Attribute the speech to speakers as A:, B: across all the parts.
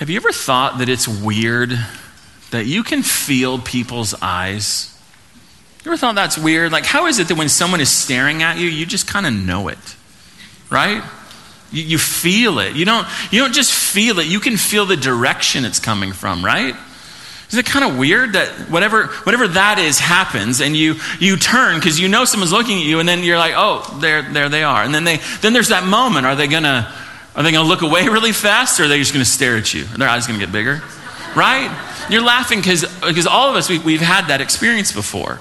A: Have you ever thought that it's weird that you can feel people's eyes? You ever thought that's weird? Like, how is it that when someone is staring at you, you just kind of know it, right? You, you, feel it. You don't, you don't just feel it, you can feel the direction it's coming from, right? Is it kind of weird that whatever, whatever that is happens and you, you turn because you know someone's looking at you and then you're like, oh, there, there they are. And then, they, then there's that moment. Are they going to are they going to look away really fast or are they just going to stare at you? Are their eyes are going to get bigger? Right? You're laughing because all of us, we, we've had that experience before.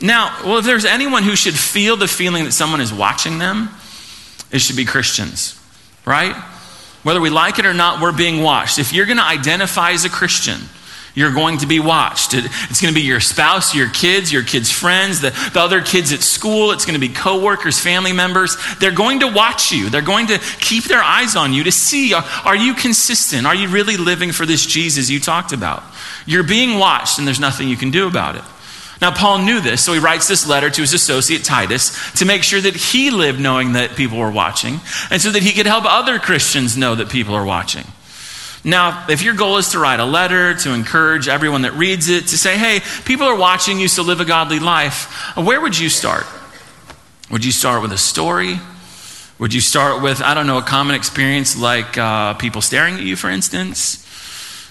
A: Now, well, if there's anyone who should feel the feeling that someone is watching them, it should be Christians, right? Whether we like it or not, we're being watched. If you're going to identify as a Christian, you're going to be watched. it's going to be your spouse, your kids, your kids' friends, the, the other kids at school. It's going to be coworkers, family members. They're going to watch you. They're going to keep their eyes on you to see are, are you consistent? Are you really living for this Jesus you talked about? You're being watched, and there's nothing you can do about it. Now, Paul knew this, so he writes this letter to his associate Titus to make sure that he lived knowing that people were watching, and so that he could help other Christians know that people are watching. Now, if your goal is to write a letter, to encourage everyone that reads it, to say, hey, people are watching you, so live a godly life, where would you start? Would you start with a story? Would you start with, I don't know, a common experience like uh, people staring at you, for instance?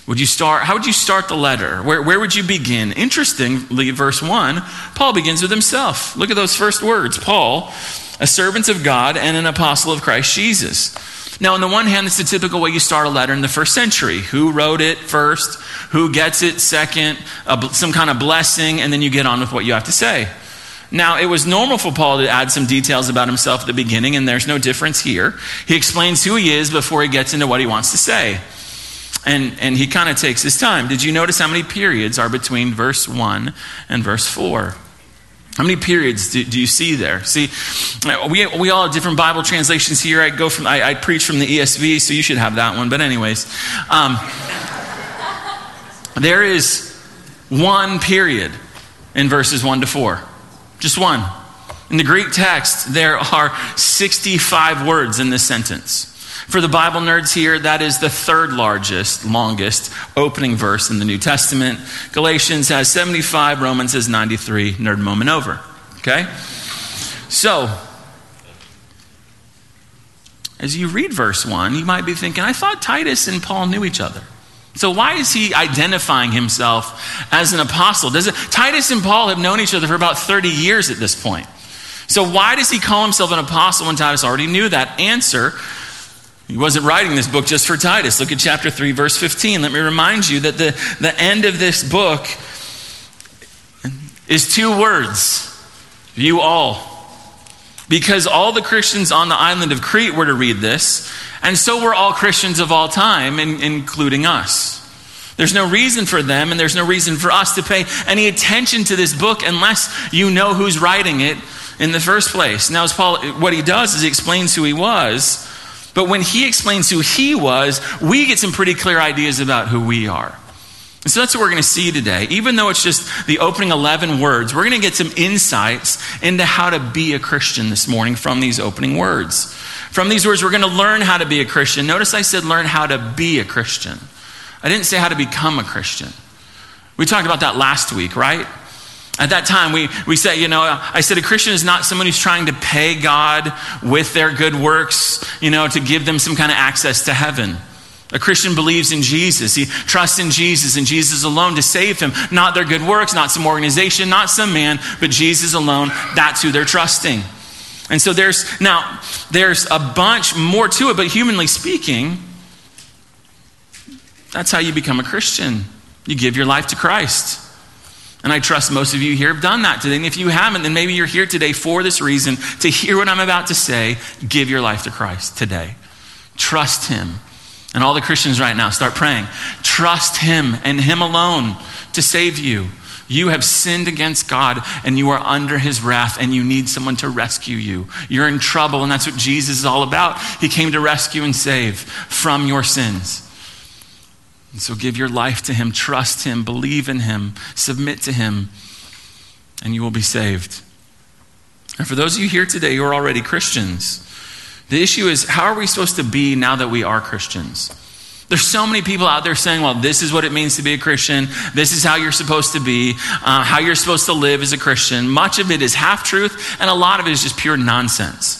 A: Would you start, how would you start the letter? Where, where would you begin? Interestingly, verse 1, Paul begins with himself. Look at those first words Paul, a servant of God and an apostle of Christ Jesus. Now, on the one hand, it's the typical way you start a letter in the first century. Who wrote it first? Who gets it second? some kind of blessing, and then you get on with what you have to say. Now, it was normal for Paul to add some details about himself at the beginning, and there's no difference here. He explains who he is before he gets into what he wants to say. And, and he kind of takes his time. Did you notice how many periods are between verse 1 and verse 4? How many periods do, do, you see there? See, we, we all have different Bible translations here. I go from I, I preach from the ESV, so you should have that one. But anyways, um, there is one period in verses one to four, just one. In the Greek text, there are 65 words in this sentence. For the Bible nerds here, that is the third largest, longest opening verse in the New Testament. Galatians has 75, Romans has 93. Nerd moment over. Okay? So, as you read verse 1, you might be thinking, I thought Titus and Paul knew each other. So why is he identifying himself as an apostle? Does it, Titus and Paul have known each other for about 30 years at this point. So why does he call himself an apostle when Titus already knew that? Answer he wasn't writing this book just for Titus. Look at chapter 3, verse 15. Let me remind you that the, the end of this book is two words you all. Because all the Christians on the island of Crete were to read this, and so were all Christians of all time, including us. There's no reason for them, and there's no reason for us to pay any attention to this book unless you know who's writing it in the first place. Now, as Paul, what he does is he explains who he was but when he explains who he was, we get some pretty clear ideas about who we are. And so that's what we're going to see today. Even though it's just the opening 11 words, we're going to get some insights into how to be a Christian this morning from these opening words. From these words, we're going to learn how to be a Christian. Notice I said learn how to be a Christian. I didn't say how to become a Christian. We talked about that last week, right? At that time, we, we said, you know, I said a Christian is not someone who's trying to pay God with their good works, you know, to give them some kind of access to heaven. A Christian believes in Jesus. He trusts in Jesus and Jesus alone to save him. Not their good works, not some organization, not some man, but Jesus alone. That's who they're trusting. And so there's, now, there's a bunch more to it, but humanly speaking, that's how you become a Christian. You give your life to Christ. And I trust most of you here have done that today. And if you haven't, then maybe you're here today for this reason to hear what I'm about to say. Give your life to Christ today. Trust Him. And all the Christians right now, start praying. Trust Him and Him alone to save you. You have sinned against God and you are under His wrath and you need someone to rescue you. You're in trouble and that's what Jesus is all about. He came to rescue and save from your sins. And so give your life to Him, trust Him, believe in Him, submit to Him, and you will be saved. And for those of you here today who are already Christians, the issue is how are we supposed to be now that we are Christians? There's so many people out there saying, well, this is what it means to be a Christian. This is how you're supposed to be, uh, how you're supposed to live as a Christian. Much of it is half truth, and a lot of it is just pure nonsense.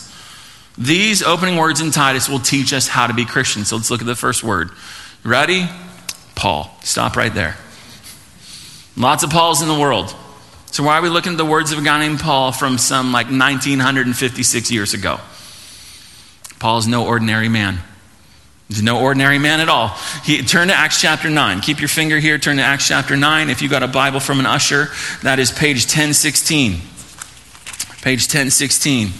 A: These opening words in Titus will teach us how to be Christians. So let's look at the first word. Ready? Paul. Stop right there. Lots of Pauls in the world. So why are we looking at the words of a guy named Paul from some like 1956 years ago? Paul is no ordinary man. He's no ordinary man at all. He, turn to Acts chapter 9. Keep your finger here. Turn to Acts chapter 9. If you got a Bible from an usher, that is page 1016. Page 1016.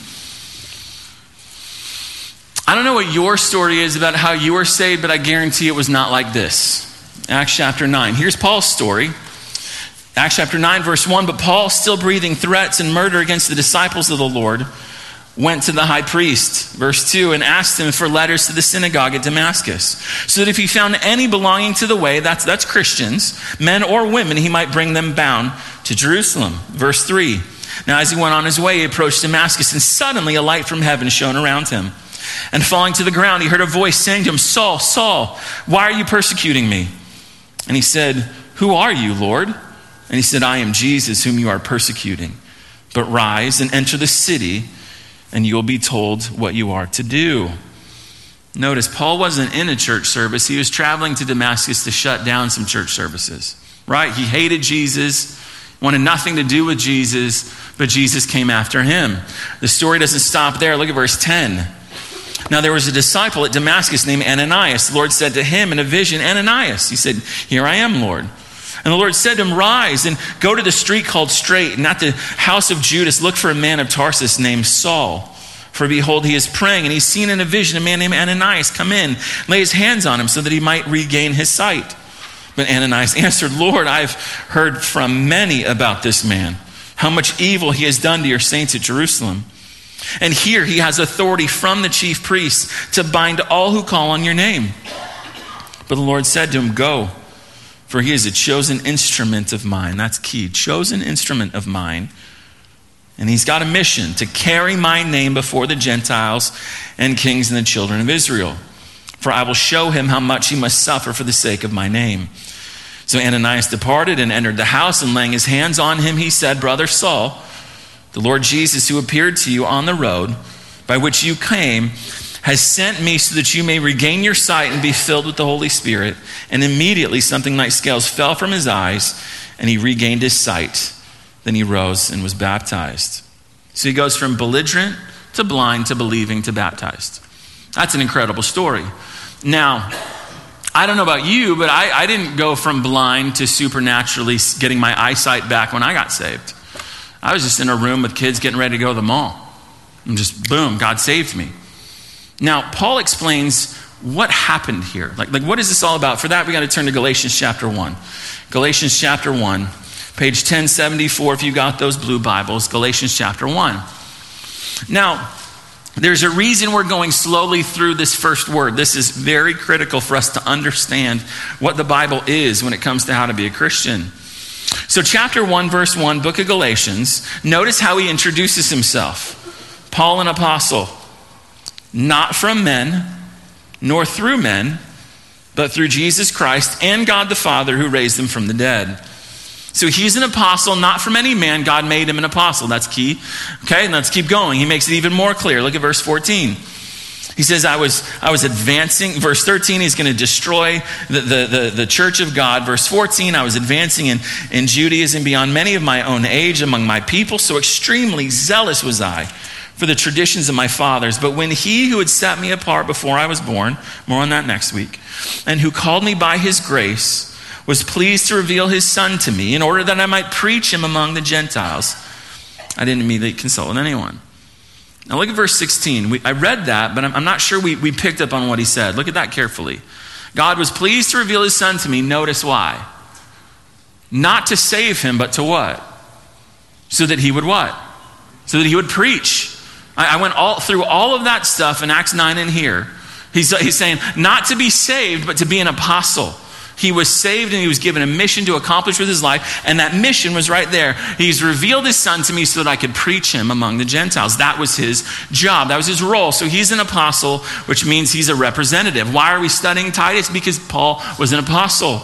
A: I don't know what your story is about how you were saved, but I guarantee it was not like this. Acts chapter 9. Here's Paul's story. Acts chapter 9, verse 1. But Paul, still breathing threats and murder against the disciples of the Lord, went to the high priest, verse 2, and asked him for letters to the synagogue at Damascus, so that if he found any belonging to the way, that's, that's Christians, men or women, he might bring them bound to Jerusalem. Verse 3. Now, as he went on his way, he approached Damascus, and suddenly a light from heaven shone around him. And falling to the ground, he heard a voice saying to him, Saul, Saul, why are you persecuting me? And he said, Who are you, Lord? And he said, I am Jesus, whom you are persecuting. But rise and enter the city and you'll be told what you are to do. Notice, Paul wasn't in a church service. He was traveling to Damascus to shut down some church services, right? He hated Jesus, wanted nothing to do with Jesus, but Jesus came after him. The story doesn't stop there. Look at verse 10. Now, there was a disciple at Damascus named Ananias. The Lord said to him in a vision, Ananias. He said, Here I am, Lord. And the Lord said to him, Rise and go to the street called Straight, and at the house of Judas, look for a man of Tarsus named Saul. For behold, he is praying, and he's seen in a vision a man named Ananias come in, lay his hands on him so that he might regain his sight. But Ananias answered, Lord, I've heard from many about this man, how much evil he has done to your saints at Jerusalem. And here he has authority from the chief priests to bind all who call on your name. But the Lord said to him, Go for he is a chosen instrument of mine. That's key. Chosen instrument of mine. And he's got a mission to carry my name before the Gentiles and kings and the children of Israel. For I will show him how much he must suffer for the sake of my name. So Ananias departed and entered the house, and laying his hands on him, he said, Brother Saul, the Lord Jesus, who appeared to you on the road by which you came, has sent me so that you may regain your sight and be filled with the Holy Spirit. And immediately something like scales fell from his eyes, and he regained his sight. Then he rose and was baptized. So he goes from belligerent to blind to believing to baptized. That's an incredible story. Now, I don't know about you, but I, I didn't go from blind to supernaturally getting my eyesight back when I got saved. I was just in a room with kids getting ready to go to the mall. And just boom, God saved me. Now, Paul explains what happened here. Like, like what is this all about? For that, we got to turn to Galatians chapter 1. Galatians chapter 1, page 1074, if you got those blue Bibles, Galatians chapter 1. Now, there's a reason we're going slowly through this first word. This is very critical for us to understand what the Bible is when it comes to how to be a Christian. So, chapter 1, verse 1, book of Galatians, notice how he introduces himself Paul, an apostle not from men, nor through men, but through Jesus Christ and God the Father who raised him from the dead. So he's an apostle, not from any man. God made him an apostle. That's key. Okay, and let's keep going. He makes it even more clear. Look at verse 14. He says, I was, I was advancing. Verse 13, he's going to destroy the, the, the, the, church of God. Verse 14, I was advancing in, in Judaism beyond many of my own age among my people. So extremely zealous was I for the traditions of my fathers. But when he who had set me apart before I was born, more on that next week, and who called me by his grace, was pleased to reveal his son to me in order that I might preach him among the Gentiles, I didn't immediately consult with anyone. Now look at verse 16. We, I read that, but I'm, I'm not sure we, we picked up on what he said. Look at that carefully. God was pleased to reveal his son to me. Notice why. Not to save him, but to what? So that he would what? So that he would preach I, I went all through all of that stuff in Acts 9 and here. He's, he's saying not to be saved, but to be an apostle. He was saved and he was given a mission to accomplish with his life, and that mission was right there. He's revealed his son to me so that I could preach him among the Gentiles. That was his job, that was his role. So he's an apostle, which means he's a representative. Why are we studying Titus? Because Paul was an apostle.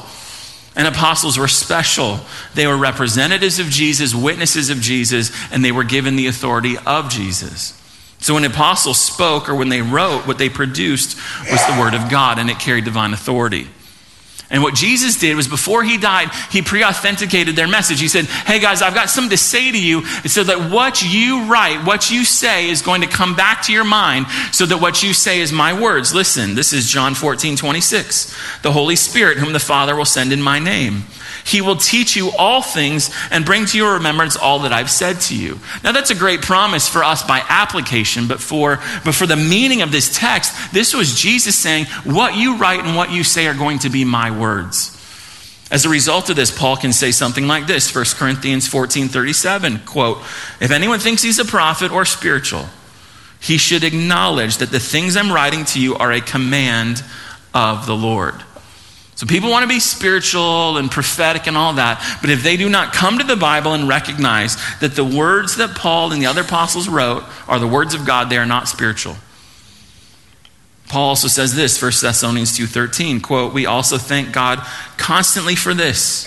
A: And apostles were special. They were representatives of Jesus, witnesses of Jesus, and they were given the authority of Jesus. So when apostles spoke or when they wrote, what they produced was the word of God, and it carried divine authority. And what Jesus did was before he died, he pre authenticated their message. He said, Hey guys, I've got something to say to you so that what you write, what you say is going to come back to your mind so that what you say is my words. Listen, this is John 14, 26. The Holy Spirit, whom the Father will send in my name. He will teach you all things and bring to your remembrance all that I've said to you. Now, that's a great promise for us by application, but for, but for the meaning of this text, this was Jesus saying, What you write and what you say are going to be my words. As a result of this, Paul can say something like this 1 Corinthians 14 37, quote, If anyone thinks he's a prophet or spiritual, he should acknowledge that the things I'm writing to you are a command of the Lord. So people want to be spiritual and prophetic and all that, but if they do not come to the Bible and recognize that the words that Paul and the other apostles wrote are the words of God, they are not spiritual. Paul also says this, 1 Thessalonians 2:13, quote, "We also thank God constantly for this,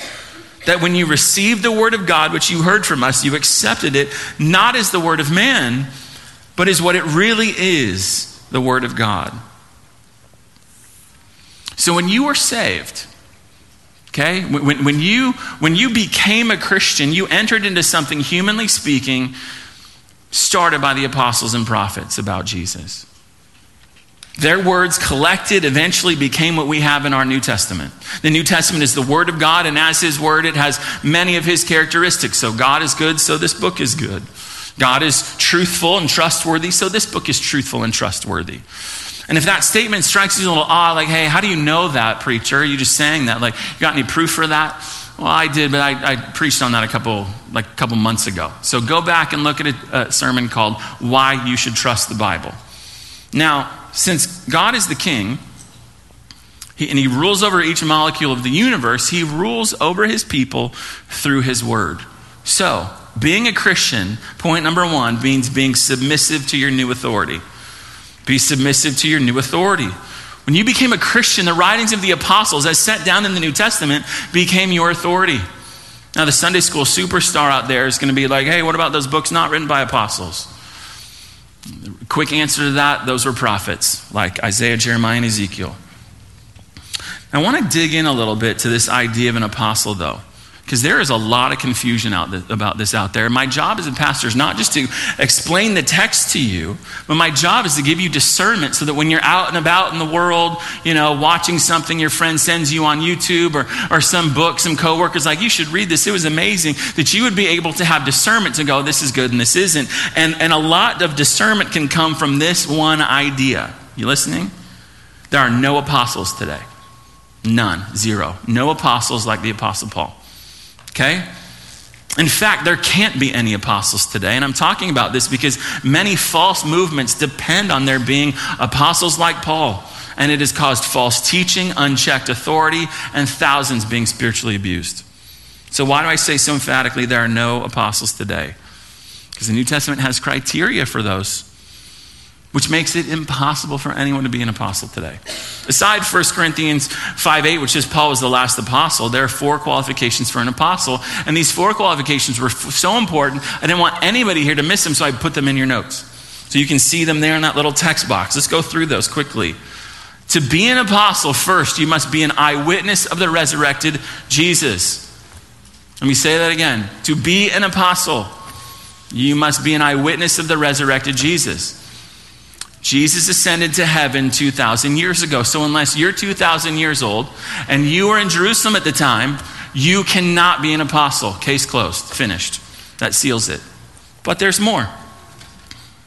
A: that when you received the word of God which you heard from us, you accepted it not as the word of man, but as what it really is, the word of God." So when you were saved, okay, when, when, you, when you became a Christian, you entered into something, humanly speaking, started by the apostles and prophets about Jesus. Their words collected eventually became what we have in our New Testament. The New Testament is the Word of God, and as His Word, it has many of His characteristics. So God is good, so this book is good. God is truthful and trustworthy, so this book is truthful and trustworthy. And if that statement strikes you a little odd, like, hey, how do you know that, preacher? Are you just saying that? Like, you got any proof for that? Well, I did, but I, I preached on that a couple, like a couple months ago. So go back and look at a, a sermon called Why You Should Trust the Bible. Now, since God is the king, he, and he rules over each molecule of the universe, he rules over his people through his word. So, being a Christian, point number one, means being submissive to your new authority. Be submissive to your new authority. When you became a Christian, the writings of the apostles, as set down in the New Testament, became your authority. Now, the Sunday school superstar out there is going to be like, hey, what about those books not written by apostles? quick answer to that those were prophets like Isaiah, Jeremiah, and Ezekiel. I want to dig in a little bit to this idea of an apostle, though because there is a lot of confusion out th- about this out there. My job as a pastor is not just to explain the text to you, but my job is to give you discernment so that when you're out and about in the world, you know, watching something your friend sends you on YouTube or, or some book, some coworkers like, you should read this. It was amazing that you would be able to have discernment to go, this is good and this isn't. And, and a lot of discernment can come from this one idea. You listening? There are no apostles today. None. Zero. No apostles like the Apostle Paul. Okay? In fact, there can't be any apostles today. And I'm talking about this because many false movements depend on there being apostles like Paul. And it has caused false teaching, unchecked authority, and thousands being spiritually abused. So, why do I say so emphatically there are no apostles today? Because the New Testament has criteria for those which makes it impossible for anyone to be an apostle today. Aside 1 Corinthians 5 8, which says Paul was the last apostle, there are four qualifications for an apostle. And these four qualifications were f- so important, I didn't want anybody here to miss them, so I put them in your notes. So you can see them there in that little text box. Let's go through those quickly. To be an apostle, first, you must be an eyewitness of the resurrected Jesus. Let me say that again. To be an apostle, you must be an eyewitness of the resurrected Jesus. Jesus ascended to heaven 2,000 years ago. So, unless you're 2,000 years old and you were in Jerusalem at the time, you cannot be an apostle. Case closed, finished. That seals it. But there's more.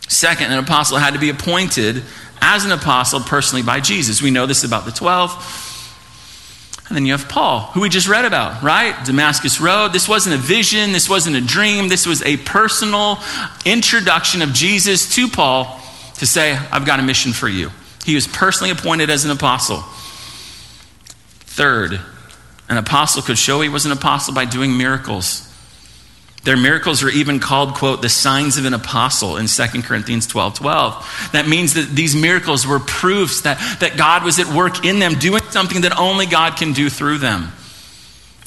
A: Second, an apostle had to be appointed as an apostle personally by Jesus. We know this about the 12. And then you have Paul, who we just read about, right? Damascus Road. This wasn't a vision, this wasn't a dream, this was a personal introduction of Jesus to Paul to say, I've got a mission for you. He was personally appointed as an apostle. Third, An apostle could show he was an apostle by doing miracles. Their miracles are even called, quote, the signs of an apostle in 2 Corinthians 12 12. That means that these miracles were proofs that, that God was at work in them, doing something that only God can do through them.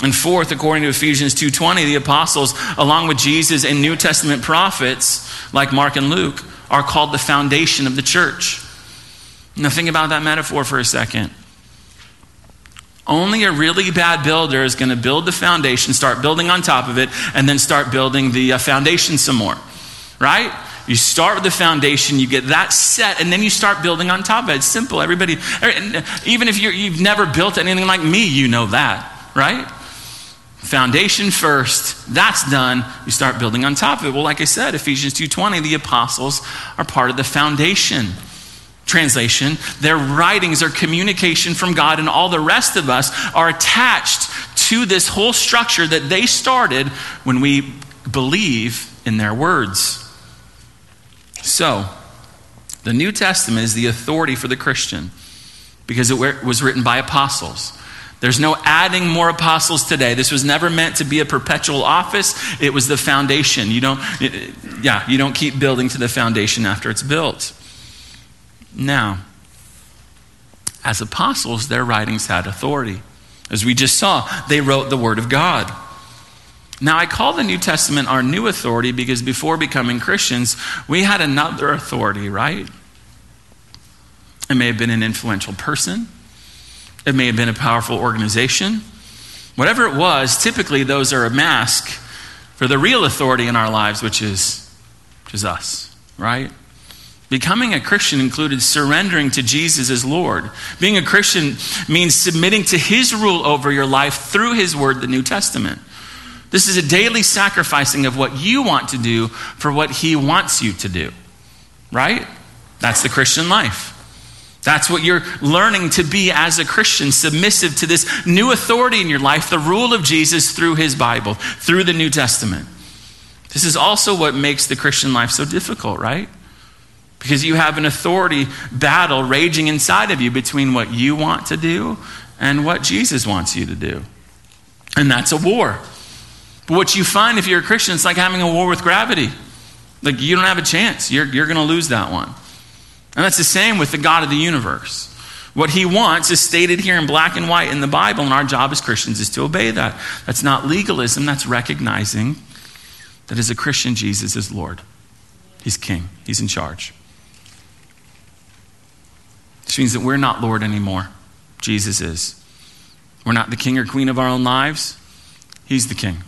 A: And fourth, according to Ephesians 2:20, the apostles, along with Jesus and New Testament prophets like Mark and Luke, are called the foundation of the church. Now think about that metaphor for a second. Only a really bad builder is going to build the foundation, start building on top of it, and then start building the uh, foundation some more. Right? You start with the foundation, you get that set, and then you start building on top of it. It's simple. Everybody, even if you have never built anything like me, you know that, right? Foundation first, that's done. You start building on top of it. Well, like I said, Ephesians 2:20, the apostles are part of the foundation translation, their writings are communication from God, and all the rest of us are attached to this whole structure that they started when we believe in their words. So, the New Testament is the authority for the Christian because it was written by apostles. There's no adding more apostles today. This was never meant to be a perpetual office. It was the foundation. You don't, yeah, you don't keep building to the foundation after it's built. Now, as apostles, their writings had authority. As we just saw, they wrote the Word of God. Now, I call the New Testament our new authority because before becoming Christians, we had another authority, right? It may have been an influential person, it may have been a powerful organization. Whatever it was, typically those are a mask for the real authority in our lives, which is, which is us, right? Becoming a Christian included surrendering to Jesus as Lord. Being a Christian means submitting to His rule over your life through His Word, the New Testament. This is a daily sacrificing of what you want to do for what He wants you to do. Right? That's the Christian life. That's what you're learning to be as a Christian, submissive to this new authority in your life, the rule of Jesus through His Bible, through the New Testament. This is also what makes the Christian life so difficult, right? Because you have an authority battle raging inside of you between what you want to do and what Jesus wants you to do. And that's a war. But what you find if you're a Christian, it's like having a war with gravity. Like you don't have a chance. You're, you're going to lose that one. And that's the same with the God of the universe. What he wants is stated here in black and white in the Bible, and our job as Christians is to obey that. That's not legalism, that's recognizing that as a Christian, Jesus is Lord. He's king, he's in charge. Which means that we're not Lord anymore. Jesus is. We're not the king or queen of our own lives. He's the king.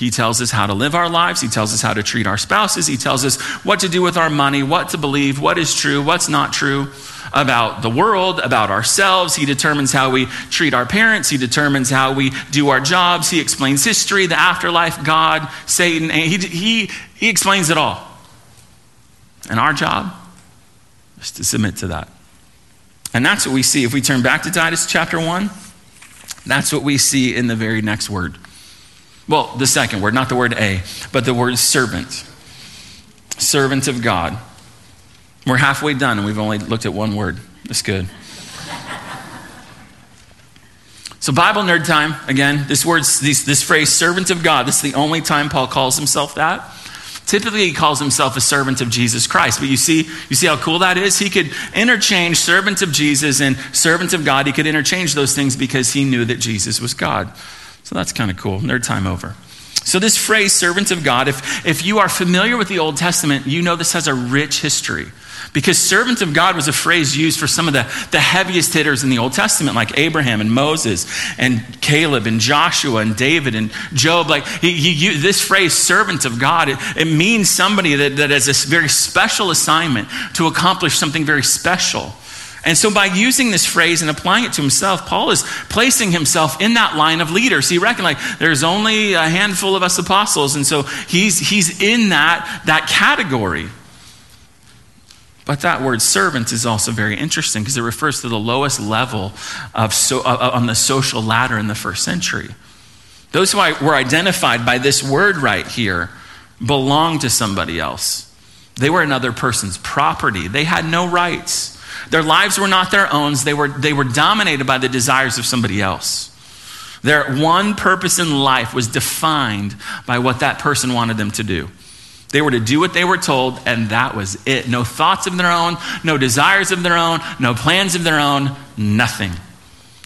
A: He tells us how to live our lives. He tells us how to treat our spouses. He tells us what to do with our money, what to believe, what is true, what's not true about the world, about ourselves. He determines how we treat our parents. He determines how we do our jobs. He explains history, the afterlife, God, Satan. He, he, he explains it all. And our job is to submit to that. And that's what we see. If we turn back to Titus chapter 1, that's what we see in the very next word. Well, the second word, not the word a, but the word servant. Servant of God. We're halfway done and we've only looked at one word. That's good. So, Bible nerd time, again, this word, this, this phrase, servant of God, this is the only time Paul calls himself that. Typically, he calls himself a servant of Jesus Christ. But you see, you see how cool that is? He could interchange servant of Jesus and servant of God. He could interchange those things because he knew that Jesus was God. So that's kind of cool. Nerd time over. So, this phrase, servant of God, if, if you are familiar with the Old Testament, you know this has a rich history. Because servant of God was a phrase used for some of the, the heaviest hitters in the Old Testament, like Abraham and Moses and Caleb and Joshua and David and Job. Like he, he, this phrase, servant of God, it, it means somebody that, that has a very special assignment to accomplish something very special. And so, by using this phrase and applying it to himself, Paul is placing himself in that line of leaders. He reckoned like there's only a handful of us apostles, and so he's he's in that that category. But that word servant is also very interesting because it refers to the lowest level of so, uh, on the social ladder in the first century. Those who were identified by this word right here belonged to somebody else. They were another person's property. They had no rights. Their lives were not their own. They were, they were dominated by the desires of somebody else. Their one purpose in life was defined by what that person wanted them to do. They were to do what they were told, and that was it. No thoughts of their own, no desires of their own, no plans of their own, nothing.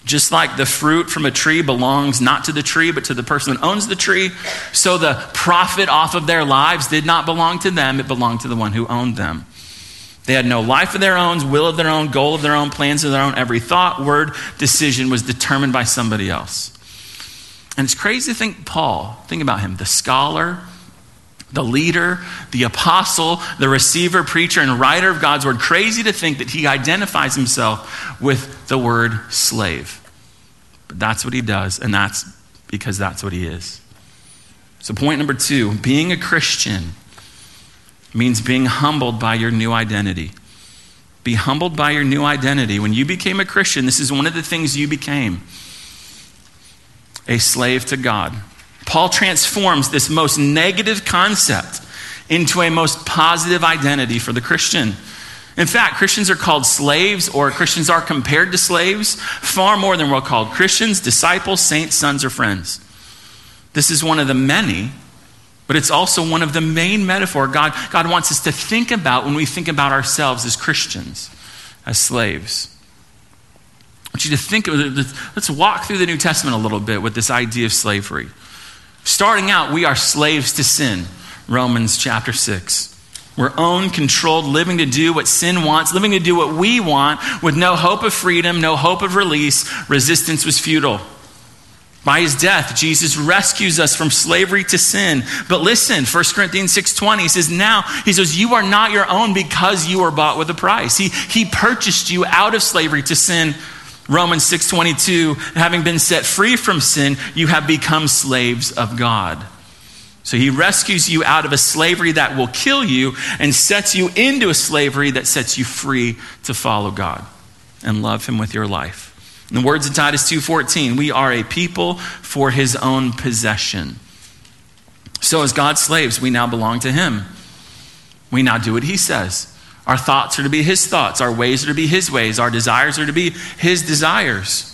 A: Just like the fruit from a tree belongs not to the tree, but to the person that owns the tree, so the profit off of their lives did not belong to them, it belonged to the one who owned them. They had no life of their own, will of their own, goal of their own, plans of their own. Every thought, word, decision was determined by somebody else. And it's crazy to think Paul, think about him, the scholar, the leader, the apostle, the receiver, preacher, and writer of God's word. Crazy to think that he identifies himself with the word slave. But that's what he does, and that's because that's what he is. So, point number two being a Christian means being humbled by your new identity. Be humbled by your new identity. When you became a Christian, this is one of the things you became a slave to God. Paul transforms this most negative concept into a most positive identity for the Christian. In fact, Christians are called slaves, or Christians are compared to slaves far more than we're called Christians, disciples, saints, sons, or friends. This is one of the many, but it's also one of the main metaphor God, God wants us to think about when we think about ourselves as Christians, as slaves. I want you to think. Let's walk through the New Testament a little bit with this idea of slavery. Starting out, we are slaves to sin. Romans chapter 6. We're owned, controlled, living to do what sin wants, living to do what we want, with no hope of freedom, no hope of release. Resistance was futile. By his death, Jesus rescues us from slavery to sin. But listen, 1 Corinthians 6.20, he says, now, he says, you are not your own because you are bought with a price. He, he purchased you out of slavery to sin Romans 6:22, having been set free from sin, you have become slaves of God. So he rescues you out of a slavery that will kill you and sets you into a slavery that sets you free to follow God and love him with your life. In the words of Titus 2:14, we are a people for his own possession. So as God's slaves, we now belong to him. We now do what he says. Our thoughts are to be His thoughts. Our ways are to be His ways. Our desires are to be His desires.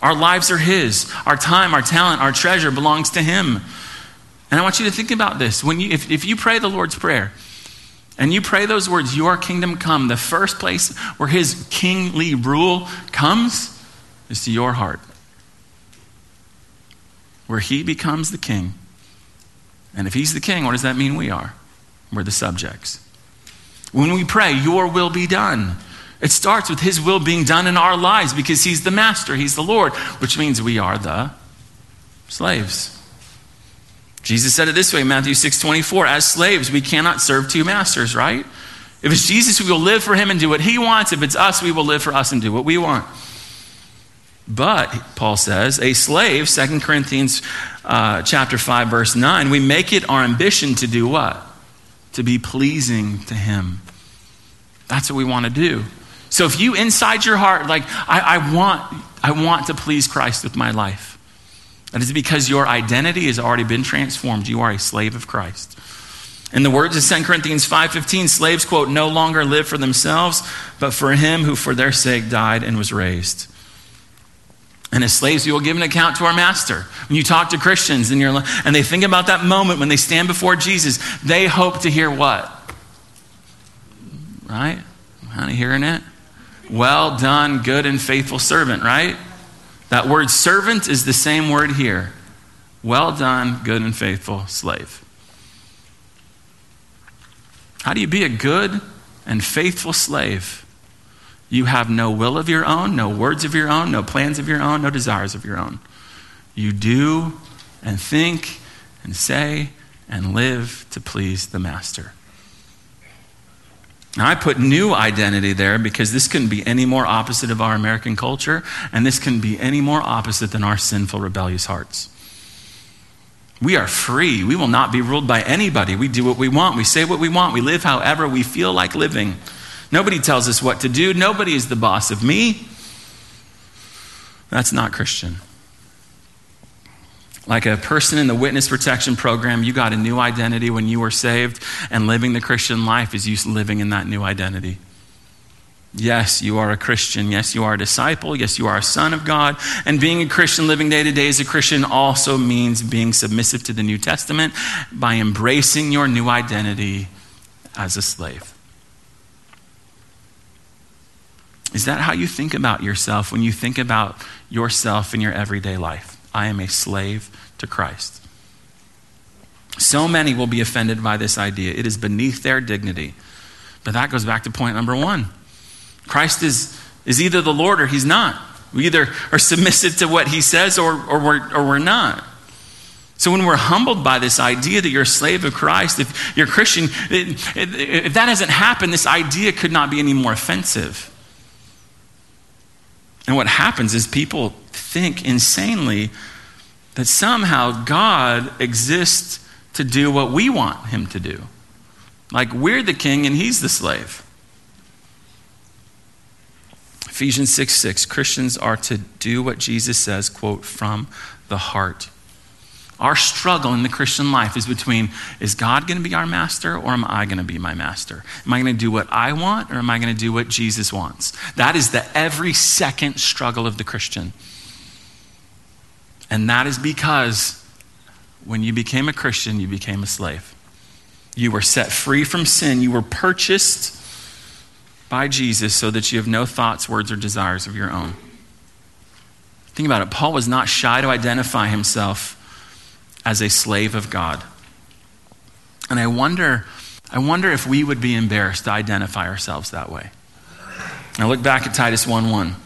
A: Our lives are His. Our time, our talent, our treasure belongs to Him. And I want you to think about this. When you, if, if you pray the Lord's Prayer and you pray those words, Your kingdom come, the first place where His kingly rule comes is to your heart, where He becomes the king. And if He's the king, what does that mean we are? We're the subjects. When we pray, Your will be done. It starts with His will being done in our lives because He's the master, He's the Lord, which means we are the slaves. Jesus said it this way, Matthew 6 24, as slaves, we cannot serve two masters, right? If it's Jesus, we will live for him and do what he wants. If it's us, we will live for us and do what we want. But, Paul says, a slave, 2 Corinthians uh, chapter 5, verse 9, we make it our ambition to do what? To be pleasing to him. That's what we want to do. So if you inside your heart, like, I, I, want, I want to please Christ with my life, that is because your identity has already been transformed. You are a slave of Christ. In the words of 2 Corinthians 5:15, slaves quote no longer live for themselves, but for him who for their sake died and was raised. And as slaves, we will give an account to our master. When you talk to Christians and, they think about that moment when they stand before Jesus, they hope to hear what? Right? Kind of hearing it? Well done, good and faithful servant, right? That word servant is the same word here. Well done, good and faithful slave. How do you be a good and faithful slave? You have no will of your own, no words of your own, no plans of your own, no desires of your own. You do and think and say and live to please the master. Now, I put new identity there because this couldn't be any more opposite of our American culture, and this couldn't be any more opposite than our sinful, rebellious hearts. We are free. We will not be ruled by anybody. We do what we want. We say what we want. We live however we feel like living. Nobody tells us what to do. Nobody is the boss of me. That's not Christian. Like a person in the witness protection program, you got a new identity when you were saved, and living the Christian life is you living in that new identity. Yes, you are a Christian. Yes, you are a disciple. Yes, you are a son of God. And being a Christian, living day to day as a Christian, also means being submissive to the New Testament by embracing your new identity as a slave. Is that how you think about yourself when you think about yourself in your everyday life? I am a slave to Christ. So many will be offended by this idea. It is beneath their dignity. But that goes back to point number one. Christ is, is either the Lord or he's not. We either are submissive to what he says or, or, we're, or we're not. So when we're humbled by this idea that you're a slave of Christ, if you're a Christian, if that hasn't happened, this idea could not be any more offensive. And what happens is people think insanely that somehow God exists to do what we want him to do. Like we're the king and he's the slave. Ephesians 6 6, Christians are to do what Jesus says, quote, from the heart. Our struggle in the Christian life is between is God going to be our master or am I going to be my master? Am I going to do what I want or am I going to do what Jesus wants? That is the every second struggle of the Christian. And that is because when you became a Christian, you became a slave. You were set free from sin, you were purchased by Jesus so that you have no thoughts, words, or desires of your own. Think about it. Paul was not shy to identify himself as a slave of God. And I wonder, I wonder if we would be embarrassed to identify ourselves that way. Now look back at Titus 1 1.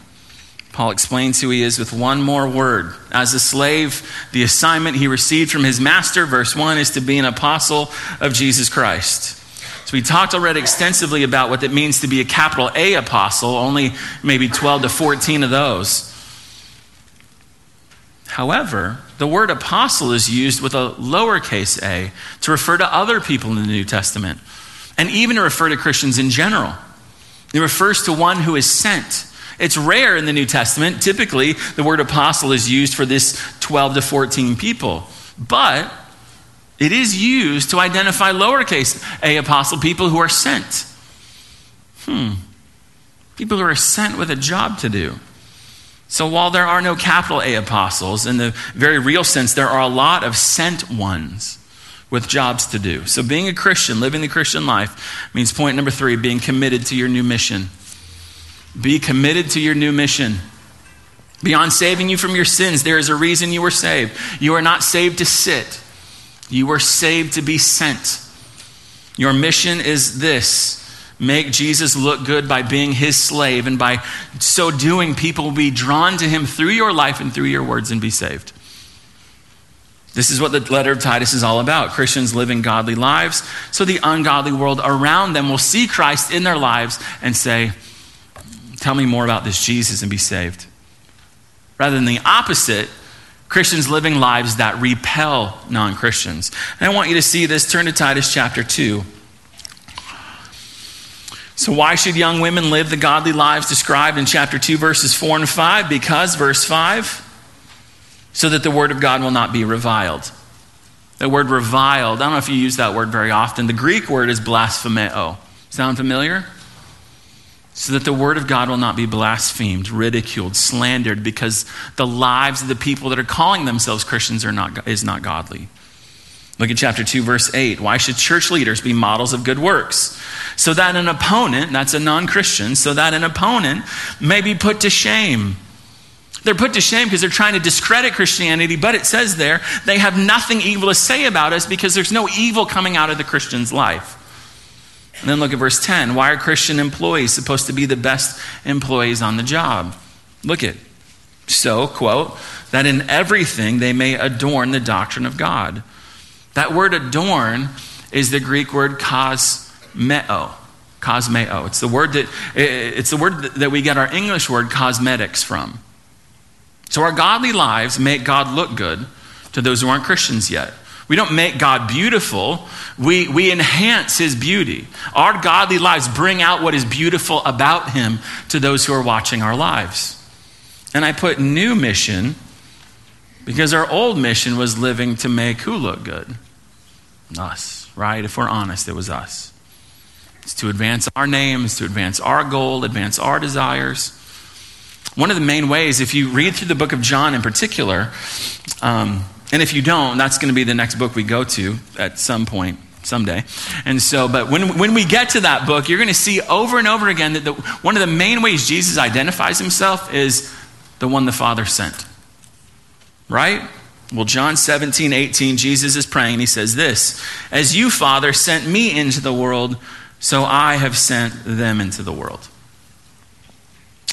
A: Paul explains who he is with one more word. As a slave, the assignment he received from his master, verse 1, is to be an apostle of Jesus Christ. So we talked already extensively about what it means to be a capital A apostle, only maybe 12 to 14 of those. However, the word apostle is used with a lowercase a to refer to other people in the New Testament, and even to refer to Christians in general. It refers to one who is sent. It's rare in the New Testament. Typically, the word apostle is used for this 12 to 14 people. But it is used to identify lowercase a apostle, people who are sent. Hmm. People who are sent with a job to do. So while there are no capital A apostles, in the very real sense, there are a lot of sent ones with jobs to do. So being a Christian, living the Christian life, means point number three being committed to your new mission. Be committed to your new mission. Beyond saving you from your sins, there is a reason you were saved. You are not saved to sit. You were saved to be sent. Your mission is this make Jesus look good by being his slave, and by so doing, people will be drawn to him through your life and through your words and be saved. This is what the letter of Titus is all about. Christians living godly lives, so the ungodly world around them will see Christ in their lives and say, Tell me more about this Jesus and be saved. Rather than the opposite, Christians living lives that repel non Christians. And I want you to see this. Turn to Titus chapter 2. So, why should young women live the godly lives described in chapter 2, verses 4 and 5? Because, verse 5, so that the word of God will not be reviled. The word reviled, I don't know if you use that word very often. The Greek word is blasphemeo. Sound familiar? so that the word of God will not be blasphemed, ridiculed, slandered, because the lives of the people that are calling themselves Christians are not, is not godly. Look at chapter 2, verse 8. Why should church leaders be models of good works? So that an opponent, that's a non Christian, so that an opponent may be put to shame. They're put to shame because they're trying to discredit Christianity, but it says there they have nothing evil to say about us because there's no evil coming out of the Christian's life. And then look at verse 10. Why are Christian employees supposed to be the best employees on the job? Look at. So, quote, that in everything they may adorn the doctrine of God. That word adorn is the Greek word cosmeo. Cosmeo. It's the word that it's the word that we get our English word cosmetics from. So our godly lives make God look good to those who aren't Christians yet. We don't make God beautiful, we, we enhance his beauty. Our godly lives bring out what is beautiful about him to those who are watching our lives. And I put new mission because our old mission was living to make who look good? Us, right? If we're honest, it was us. It's to advance our names, to advance our goal, advance our desires. One of the main ways, if you read through the book of John in particular, um, and if you don't, that's going to be the next book we go to at some point someday. And so, but when, when we get to that book, you're going to see over and over again that the, one of the main ways Jesus identifies himself is the one the Father sent. Right? Well, John 17, 18, Jesus is praying. He says this As you, Father, sent me into the world, so I have sent them into the world.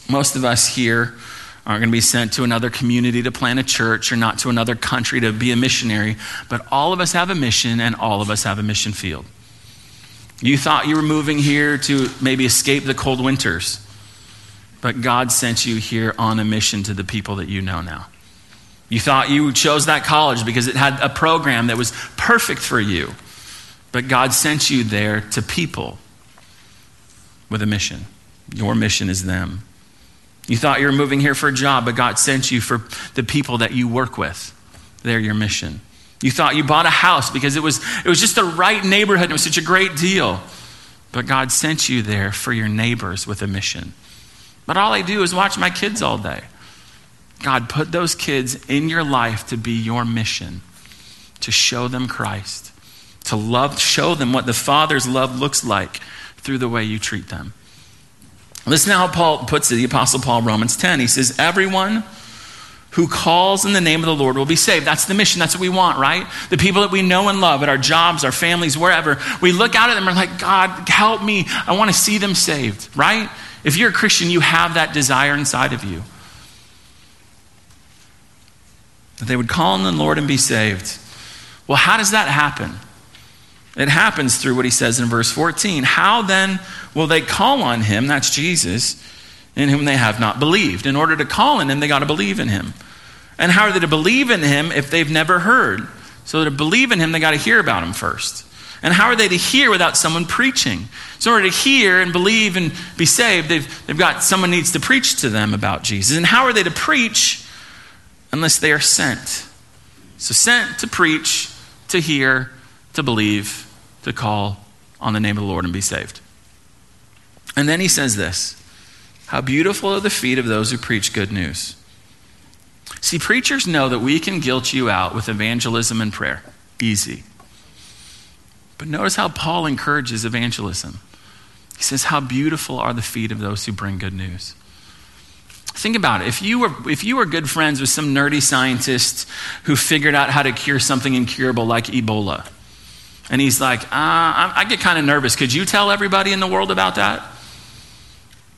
A: Most of us here aren't going to be sent to another community to plant a church or not to another country to be a missionary, but all of us have a mission and all of us have a mission field. You thought you were moving here to maybe escape the cold winters, but God sent you here on a mission to the people that you know now. You thought you chose that college because it had a program that was perfect for you, but God sent you there to people with a mission. Your mission is them. You thought you were moving here for a job, but God sent you for the people that you work with. They're your mission. You thought you bought a house because it was, it was just the right neighborhood and it was such a great deal. But God sent you there for your neighbors with a mission. But all I do is watch my kids all day. God, put those kids in your life to be your mission, to show them Christ, to love, show them what the Father's love looks like through the way you treat them. Listen how Paul puts it, the Apostle Paul, Romans 10. He says, Everyone who calls in the name of the Lord will be saved. That's the mission. That's what we want, right? The people that we know and love at our jobs, our families, wherever, we look out at them and we're like, God, help me. I want to see them saved, right? If you're a Christian, you have that desire inside of you. That they would call on the Lord and be saved. Well, how does that happen? It happens through what he says in verse 14. How then will they call on him, that's Jesus, in whom they have not believed? In order to call on him, they got to believe in him. And how are they to believe in him if they've never heard? So to believe in him, they got to hear about him first. And how are they to hear without someone preaching? So in order to hear and believe and be saved, they've, they've got someone needs to preach to them about Jesus. And how are they to preach unless they are sent? So sent to preach, to hear, to believe, to call on the name of the Lord and be saved. And then he says this How beautiful are the feet of those who preach good news. See, preachers know that we can guilt you out with evangelism and prayer. Easy. But notice how Paul encourages evangelism. He says, How beautiful are the feet of those who bring good news. Think about it. If you, were, if you were good friends with some nerdy scientist who figured out how to cure something incurable like Ebola, and he's like, uh, I, get kind of nervous. Could you tell everybody in the world about that?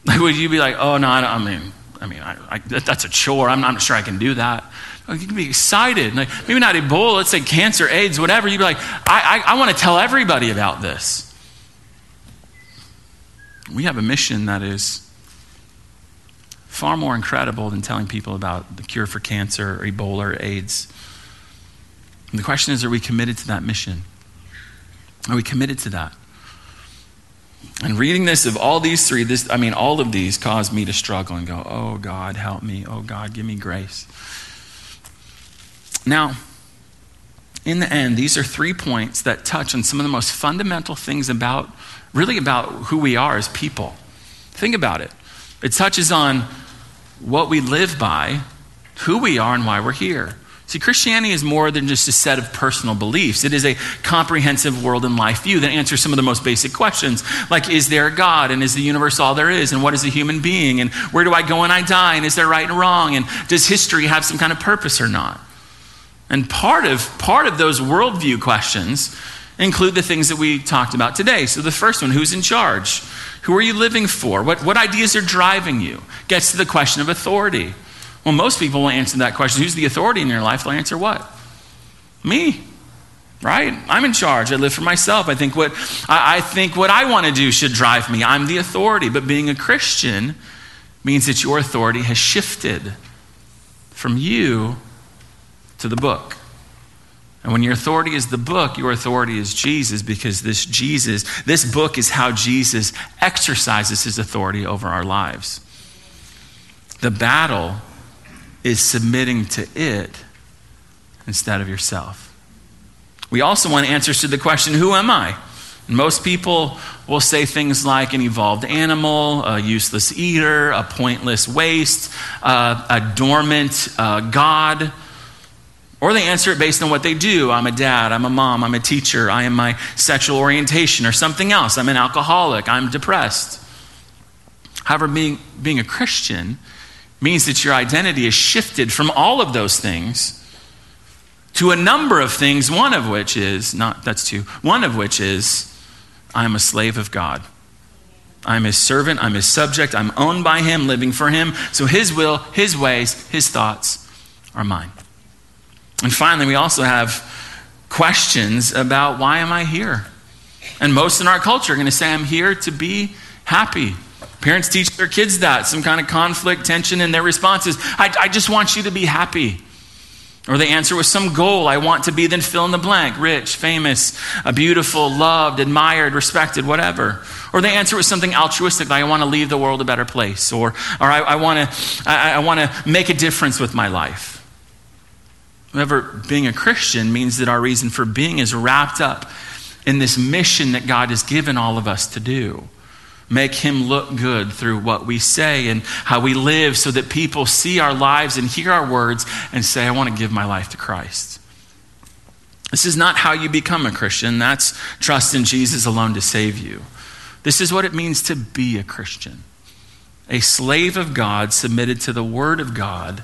A: Like, would you be like, oh, no, I, I mean, I mean, I, I, that's a chore. I'm not sure I can do that. You can be excited. Like, maybe not Ebola, let's say cancer, AIDS, whatever. You'd be like, I, I, I want to tell everybody about this. We have a mission that is far more incredible than telling people about the cure for cancer or Ebola or AIDS. And the question is, are we committed to that mission? Are we committed to that? And reading this of all these three, this I mean, all of these caused me to struggle and go, oh God, help me. Oh God, give me grace. Now, in the end, these are three points that touch on some of the most fundamental things about, really about who we are as people. Think about it. It touches on what we live by, who we are, and why we're here. See, Christianity is more than just a set of personal beliefs. It is a comprehensive world and life view that answers some of the most basic questions, like is there a God and is the universe all there is and what is a human being and where do I go when I die and is there right and wrong and does history have some kind of purpose or not? And part of part of those worldview questions include the things that we talked about today. So the first one, who's in charge? Who are you living for? What, what ideas are driving you? Gets to the question of authority. Well, most people will answer that question who's the authority in your life? They'll answer what? Me. Right? I'm in charge. I live for myself. I think what I, I think what I want to do should drive me. I'm the authority. But being a Christian means that your authority has shifted from you to the book. And when your authority is the book, your authority is Jesus because this Jesus, this book is how Jesus exercises his authority over our lives. The battle is submitting to it instead of yourself. We also want answers to the question, Who am I? Most people will say things like an evolved animal, a useless eater, a pointless waste, uh, a dormant uh, God. Or they answer it based on what they do. I'm a dad, I'm a mom, I'm a teacher, I am my sexual orientation, or something else. I'm an alcoholic, I'm depressed. However, being, being a Christian means that your identity is shifted from all of those things to a number of things, one of which is, not that's two, one of which is, I'm a slave of God. I'm his servant, I'm his subject, I'm owned by him, living for him. So his will, his ways, his thoughts are mine. And finally, we also have questions about why am I here? And most in our culture are going to say, I'm here to be happy. Parents teach their kids that, some kind of conflict, tension in their responses. I, I just want you to be happy. Or they answer with some goal. I want to be, then fill in the blank rich, famous, beautiful, loved, admired, respected, whatever. Or they answer with something altruistic, like I want to leave the world a better place, or, or I, I want to I, I want to make a difference with my life. However, being a Christian means that our reason for being is wrapped up in this mission that God has given all of us to do make him look good through what we say and how we live so that people see our lives and hear our words and say, I want to give my life to Christ. This is not how you become a Christian. That's trust in Jesus alone to save you. This is what it means to be a Christian a slave of God, submitted to the Word of God,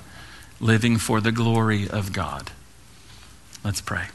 A: living for the glory of God. Let's pray.